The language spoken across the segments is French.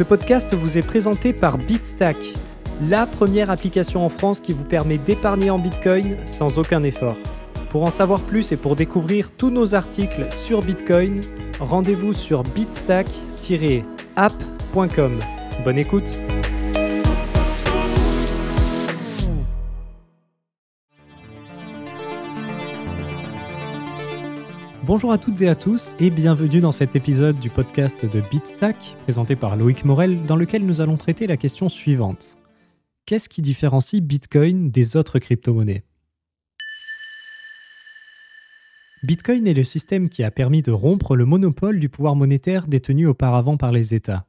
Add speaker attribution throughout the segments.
Speaker 1: Ce podcast vous est présenté par BitStack, la première application en France qui vous permet d'épargner en Bitcoin sans aucun effort. Pour en savoir plus et pour découvrir tous nos articles sur Bitcoin, rendez-vous sur bitstack-app.com. Bonne écoute Bonjour à toutes et à tous et bienvenue dans cet épisode du podcast de BitStack présenté par Loïc Morel dans lequel nous allons traiter la question suivante. Qu'est-ce qui différencie Bitcoin des autres crypto-monnaies? Bitcoin est le système qui a permis de rompre le monopole du pouvoir monétaire détenu auparavant par les États.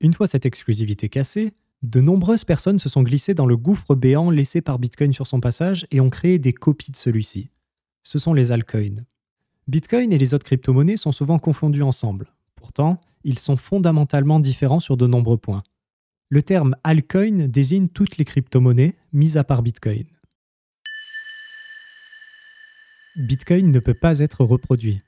Speaker 1: Une fois cette exclusivité cassée, de nombreuses personnes se sont glissées dans le gouffre béant laissé par Bitcoin sur son passage et ont créé des copies de celui-ci. Ce sont les altcoins. Bitcoin et les autres crypto-monnaies sont souvent confondus ensemble. Pourtant, ils sont fondamentalement différents sur de nombreux points. Le terme altcoin désigne toutes les crypto-monnaies, mises à part Bitcoin. Bitcoin ne peut pas être reproduit.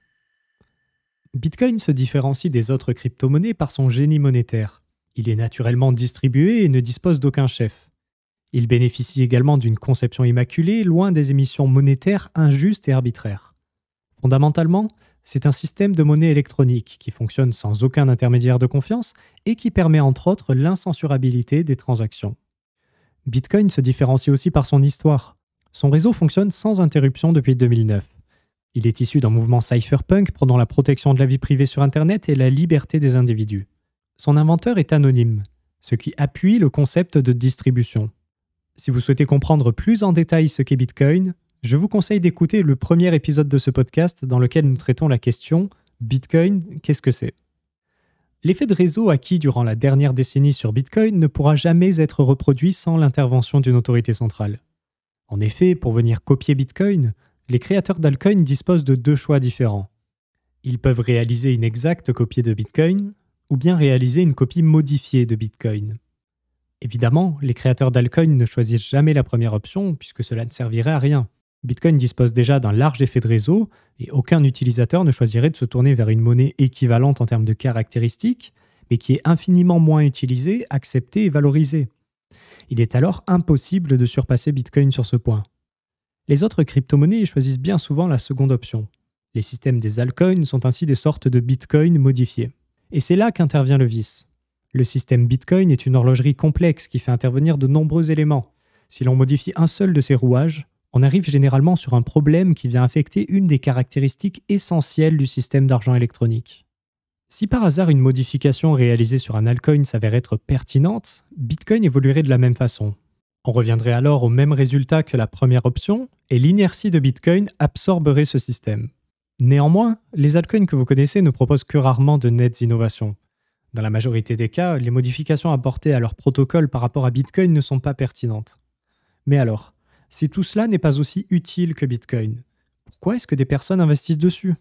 Speaker 1: Bitcoin se différencie des autres crypto-monnaies par son génie monétaire. Il est naturellement distribué et ne dispose d'aucun chef. Il bénéficie également d'une conception immaculée, loin des émissions monétaires injustes et arbitraires. Fondamentalement, c'est un système de monnaie électronique qui fonctionne sans aucun intermédiaire de confiance et qui permet entre autres l'incensurabilité des transactions. Bitcoin se différencie aussi par son histoire. Son réseau fonctionne sans interruption depuis 2009. Il est issu d'un mouvement cypherpunk prônant la protection de la vie privée sur Internet et la liberté des individus. Son inventeur est anonyme, ce qui appuie le concept de distribution. Si vous souhaitez comprendre plus en détail ce qu'est Bitcoin, je vous conseille d'écouter le premier épisode de ce podcast dans lequel nous traitons la question Bitcoin, qu'est-ce que c'est? L'effet de réseau acquis durant la dernière décennie sur Bitcoin ne pourra jamais être reproduit sans l'intervention d'une autorité centrale. En effet, pour venir copier Bitcoin, les créateurs d'altcoin disposent de deux choix différents. Ils peuvent réaliser une exacte copie de Bitcoin ou bien réaliser une copie modifiée de Bitcoin. Évidemment, les créateurs d'altcoin ne choisissent jamais la première option puisque cela ne servirait à rien. Bitcoin dispose déjà d'un large effet de réseau et aucun utilisateur ne choisirait de se tourner vers une monnaie équivalente en termes de caractéristiques, mais qui est infiniment moins utilisée, acceptée et valorisée. Il est alors impossible de surpasser Bitcoin sur ce point. Les autres crypto-monnaies choisissent bien souvent la seconde option. Les systèmes des altcoins sont ainsi des sortes de Bitcoin modifiés. Et c'est là qu'intervient le vice. Le système Bitcoin est une horlogerie complexe qui fait intervenir de nombreux éléments. Si l'on modifie un seul de ces rouages, on arrive généralement sur un problème qui vient affecter une des caractéristiques essentielles du système d'argent électronique. Si par hasard une modification réalisée sur un altcoin s'avère être pertinente, Bitcoin évoluerait de la même façon. On reviendrait alors au même résultat que la première option, et l'inertie de Bitcoin absorberait ce système. Néanmoins, les altcoins que vous connaissez ne proposent que rarement de nettes innovations. Dans la majorité des cas, les modifications apportées à leur protocole par rapport à Bitcoin ne sont pas pertinentes. Mais alors, si tout cela n'est pas aussi utile que Bitcoin, pourquoi est-ce que des personnes investissent dessus?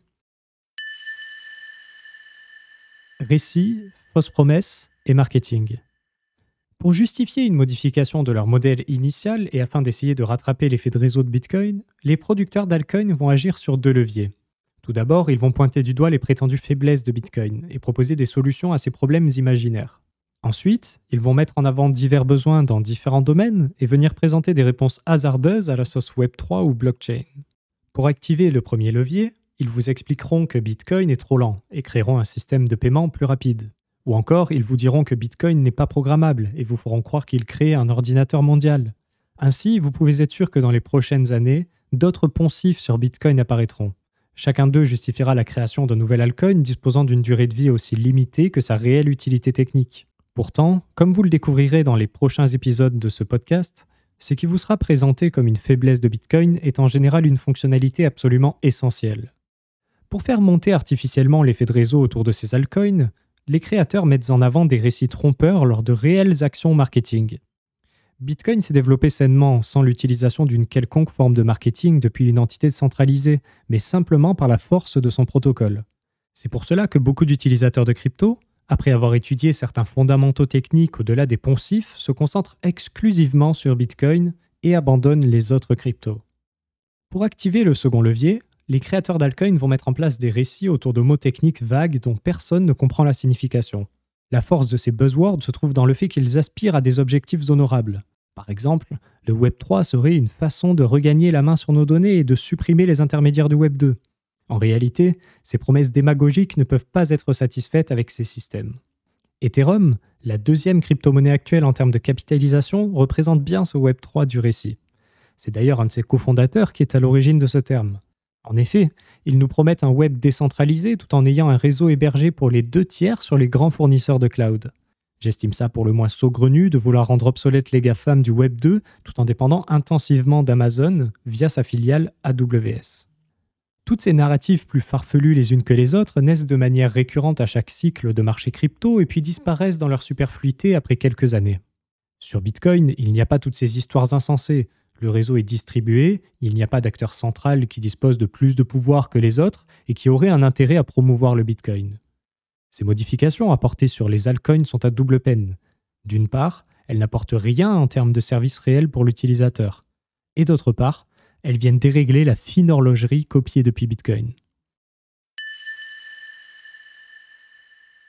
Speaker 1: Récits, fausses promesses et marketing. Pour justifier une modification de leur modèle initial et afin d'essayer de rattraper l'effet de réseau de Bitcoin, les producteurs d'altcoin vont agir sur deux leviers. Tout d'abord, ils vont pointer du doigt les prétendues faiblesses de Bitcoin et proposer des solutions à ces problèmes imaginaires. Ensuite, ils vont mettre en avant divers besoins dans différents domaines et venir présenter des réponses hasardeuses à la sauce Web3 ou blockchain. Pour activer le premier levier, ils vous expliqueront que Bitcoin est trop lent et créeront un système de paiement plus rapide. Ou encore, ils vous diront que Bitcoin n'est pas programmable et vous feront croire qu'ils créent un ordinateur mondial. Ainsi, vous pouvez être sûr que dans les prochaines années, d'autres poncifs sur Bitcoin apparaîtront. Chacun d'eux justifiera la création d'un nouvel altcoin disposant d'une durée de vie aussi limitée que sa réelle utilité technique. Pourtant, comme vous le découvrirez dans les prochains épisodes de ce podcast, ce qui vous sera présenté comme une faiblesse de Bitcoin est en général une fonctionnalité absolument essentielle. Pour faire monter artificiellement l'effet de réseau autour de ces altcoins, les créateurs mettent en avant des récits trompeurs lors de réelles actions marketing. Bitcoin s'est développé sainement sans l'utilisation d'une quelconque forme de marketing depuis une entité centralisée, mais simplement par la force de son protocole. C'est pour cela que beaucoup d'utilisateurs de crypto, après avoir étudié certains fondamentaux techniques au-delà des poncifs, se concentre exclusivement sur Bitcoin et abandonne les autres cryptos. Pour activer le second levier, les créateurs d'altcoin vont mettre en place des récits autour de mots techniques vagues dont personne ne comprend la signification. La force de ces buzzwords se trouve dans le fait qu'ils aspirent à des objectifs honorables. Par exemple, le Web 3 serait une façon de regagner la main sur nos données et de supprimer les intermédiaires du Web 2. En réalité, ces promesses démagogiques ne peuvent pas être satisfaites avec ces systèmes. Ethereum, la deuxième crypto-monnaie actuelle en termes de capitalisation, représente bien ce Web 3 du récit. C'est d'ailleurs un de ses cofondateurs qui est à l'origine de ce terme. En effet, ils nous promettent un web décentralisé tout en ayant un réseau hébergé pour les deux tiers sur les grands fournisseurs de cloud. J'estime ça pour le moins saugrenu de vouloir rendre obsolète les GAFAM du Web 2 tout en dépendant intensivement d'Amazon via sa filiale AWS. Toutes ces narratives plus farfelues les unes que les autres naissent de manière récurrente à chaque cycle de marché crypto et puis disparaissent dans leur superfluité après quelques années. Sur Bitcoin, il n'y a pas toutes ces histoires insensées. Le réseau est distribué, il n'y a pas d'acteur central qui dispose de plus de pouvoir que les autres et qui aurait un intérêt à promouvoir le Bitcoin. Ces modifications apportées sur les altcoins sont à double peine. D'une part, elles n'apportent rien en termes de services réels pour l'utilisateur. Et d'autre part, elles viennent dérégler la fine horlogerie copiée depuis Bitcoin.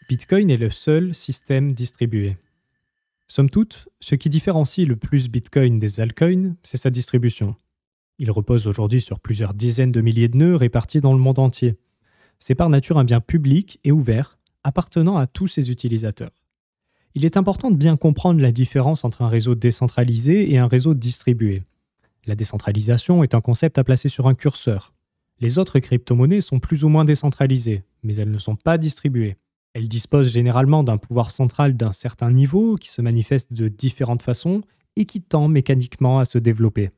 Speaker 1: Bitcoin est le seul système distribué. Somme toute, ce qui différencie le plus Bitcoin des altcoins, c'est sa distribution. Il repose aujourd'hui sur plusieurs dizaines de milliers de nœuds répartis dans le monde entier. C'est par nature un bien public et ouvert appartenant à tous ses utilisateurs. Il est important de bien comprendre la différence entre un réseau décentralisé et un réseau distribué. La décentralisation est un concept à placer sur un curseur. Les autres crypto-monnaies sont plus ou moins décentralisées, mais elles ne sont pas distribuées. Elles disposent généralement d'un pouvoir central d'un certain niveau qui se manifeste de différentes façons et qui tend mécaniquement à se développer.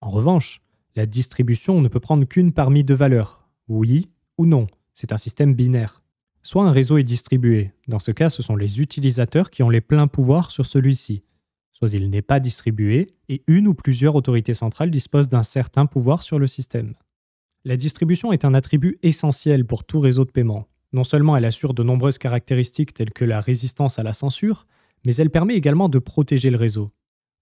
Speaker 1: En revanche, la distribution ne peut prendre qu'une parmi deux valeurs, oui ou non. C'est un système binaire. Soit un réseau est distribué, dans ce cas ce sont les utilisateurs qui ont les pleins pouvoirs sur celui-ci, soit il n'est pas distribué et une ou plusieurs autorités centrales disposent d'un certain pouvoir sur le système. La distribution est un attribut essentiel pour tout réseau de paiement. Non seulement elle assure de nombreuses caractéristiques telles que la résistance à la censure, mais elle permet également de protéger le réseau.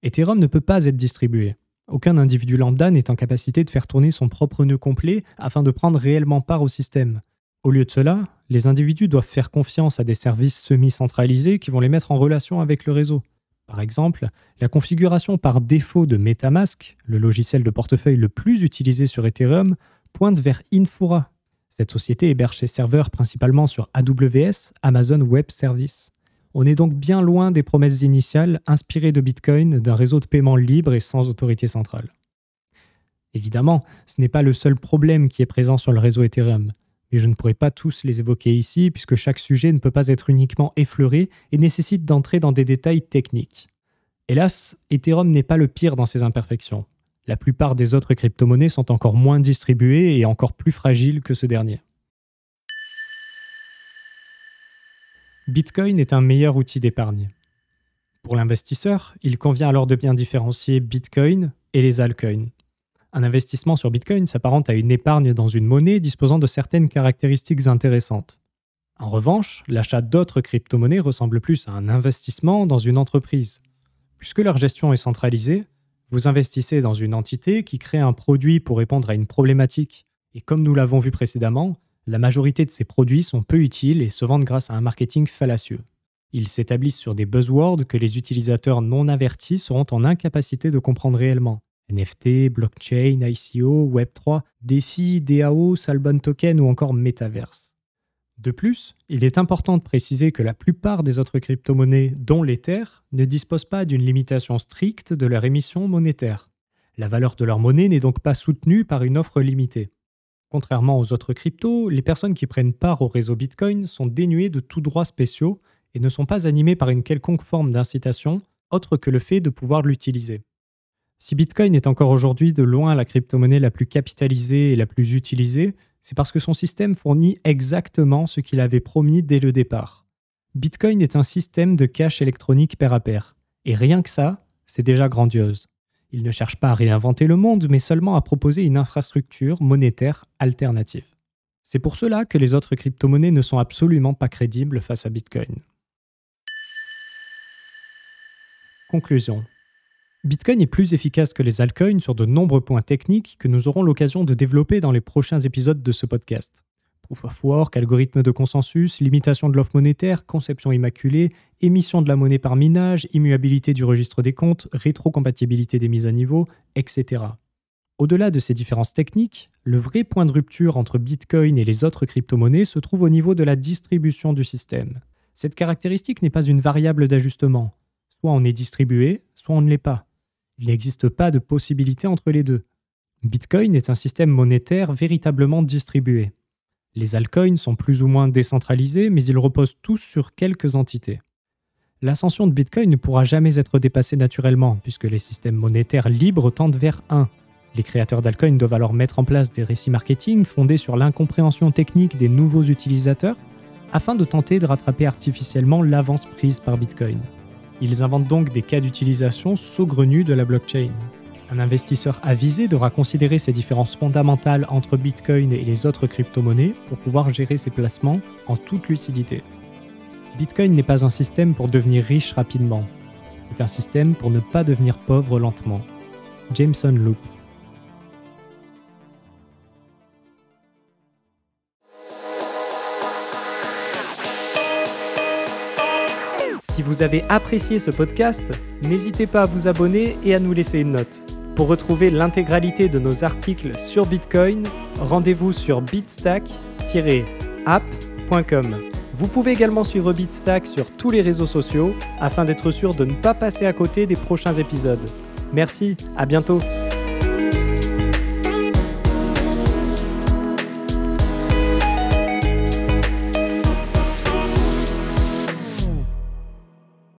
Speaker 1: Ethereum ne peut pas être distribué. Aucun individu lambda n'est en capacité de faire tourner son propre nœud complet afin de prendre réellement part au système. Au lieu de cela, les individus doivent faire confiance à des services semi-centralisés qui vont les mettre en relation avec le réseau. Par exemple, la configuration par défaut de MetaMask, le logiciel de portefeuille le plus utilisé sur Ethereum, pointe vers Infura. Cette société héberge ses serveurs principalement sur AWS, Amazon Web Services. On est donc bien loin des promesses initiales inspirées de Bitcoin d'un réseau de paiement libre et sans autorité centrale. Évidemment, ce n'est pas le seul problème qui est présent sur le réseau Ethereum mais je ne pourrai pas tous les évoquer ici puisque chaque sujet ne peut pas être uniquement effleuré et nécessite d'entrer dans des détails techniques. Hélas, Ethereum n'est pas le pire dans ses imperfections. La plupart des autres crypto-monnaies sont encore moins distribuées et encore plus fragiles que ce dernier. Bitcoin est un meilleur outil d'épargne. Pour l'investisseur, il convient alors de bien différencier Bitcoin et les altcoins. Un investissement sur Bitcoin s'apparente à une épargne dans une monnaie disposant de certaines caractéristiques intéressantes. En revanche, l'achat d'autres crypto-monnaies ressemble plus à un investissement dans une entreprise. Puisque leur gestion est centralisée, vous investissez dans une entité qui crée un produit pour répondre à une problématique. Et comme nous l'avons vu précédemment, la majorité de ces produits sont peu utiles et se vendent grâce à un marketing fallacieux. Ils s'établissent sur des buzzwords que les utilisateurs non avertis seront en incapacité de comprendre réellement. NFT, blockchain, ICO, Web3, DeFi, DAO, Salbon Token ou encore Metaverse. De plus, il est important de préciser que la plupart des autres crypto-monnaies, dont l'Ether, ne disposent pas d'une limitation stricte de leur émission monétaire. La valeur de leur monnaie n'est donc pas soutenue par une offre limitée. Contrairement aux autres cryptos, les personnes qui prennent part au réseau Bitcoin sont dénuées de tout droits spéciaux et ne sont pas animées par une quelconque forme d'incitation autre que le fait de pouvoir l'utiliser. Si Bitcoin est encore aujourd'hui de loin la crypto-monnaie la plus capitalisée et la plus utilisée, c'est parce que son système fournit exactement ce qu'il avait promis dès le départ. Bitcoin est un système de cash électronique pair à pair. Et rien que ça, c'est déjà grandiose. Il ne cherche pas à réinventer le monde, mais seulement à proposer une infrastructure monétaire alternative. C'est pour cela que les autres crypto-monnaies ne sont absolument pas crédibles face à Bitcoin. Conclusion. Bitcoin est plus efficace que les altcoins sur de nombreux points techniques que nous aurons l'occasion de développer dans les prochains épisodes de ce podcast. Proof of work, algorithme de consensus, limitation de l'offre monétaire, conception immaculée, émission de la monnaie par minage, immuabilité du registre des comptes, rétrocompatibilité des mises à niveau, etc. Au-delà de ces différences techniques, le vrai point de rupture entre Bitcoin et les autres crypto-monnaies se trouve au niveau de la distribution du système. Cette caractéristique n'est pas une variable d'ajustement. Soit on est distribué, soit on ne l'est pas. Il n'existe pas de possibilité entre les deux. Bitcoin est un système monétaire véritablement distribué. Les altcoins sont plus ou moins décentralisés, mais ils reposent tous sur quelques entités. L'ascension de Bitcoin ne pourra jamais être dépassée naturellement, puisque les systèmes monétaires libres tendent vers 1. Les créateurs d'altcoins doivent alors mettre en place des récits marketing fondés sur l'incompréhension technique des nouveaux utilisateurs, afin de tenter de rattraper artificiellement l'avance prise par Bitcoin. Ils inventent donc des cas d'utilisation saugrenus de la blockchain. Un investisseur avisé devra considérer ces différences fondamentales entre Bitcoin et les autres crypto-monnaies pour pouvoir gérer ses placements en toute lucidité. Bitcoin n'est pas un système pour devenir riche rapidement. C'est un système pour ne pas devenir pauvre lentement. Jameson Loop. Vous avez apprécié ce podcast, n'hésitez pas à vous abonner et à nous laisser une note. Pour retrouver l'intégralité de nos articles sur Bitcoin, rendez-vous sur bitstack-app.com. Vous pouvez également suivre Bitstack sur tous les réseaux sociaux afin d'être sûr de ne pas passer à côté des prochains épisodes. Merci, à bientôt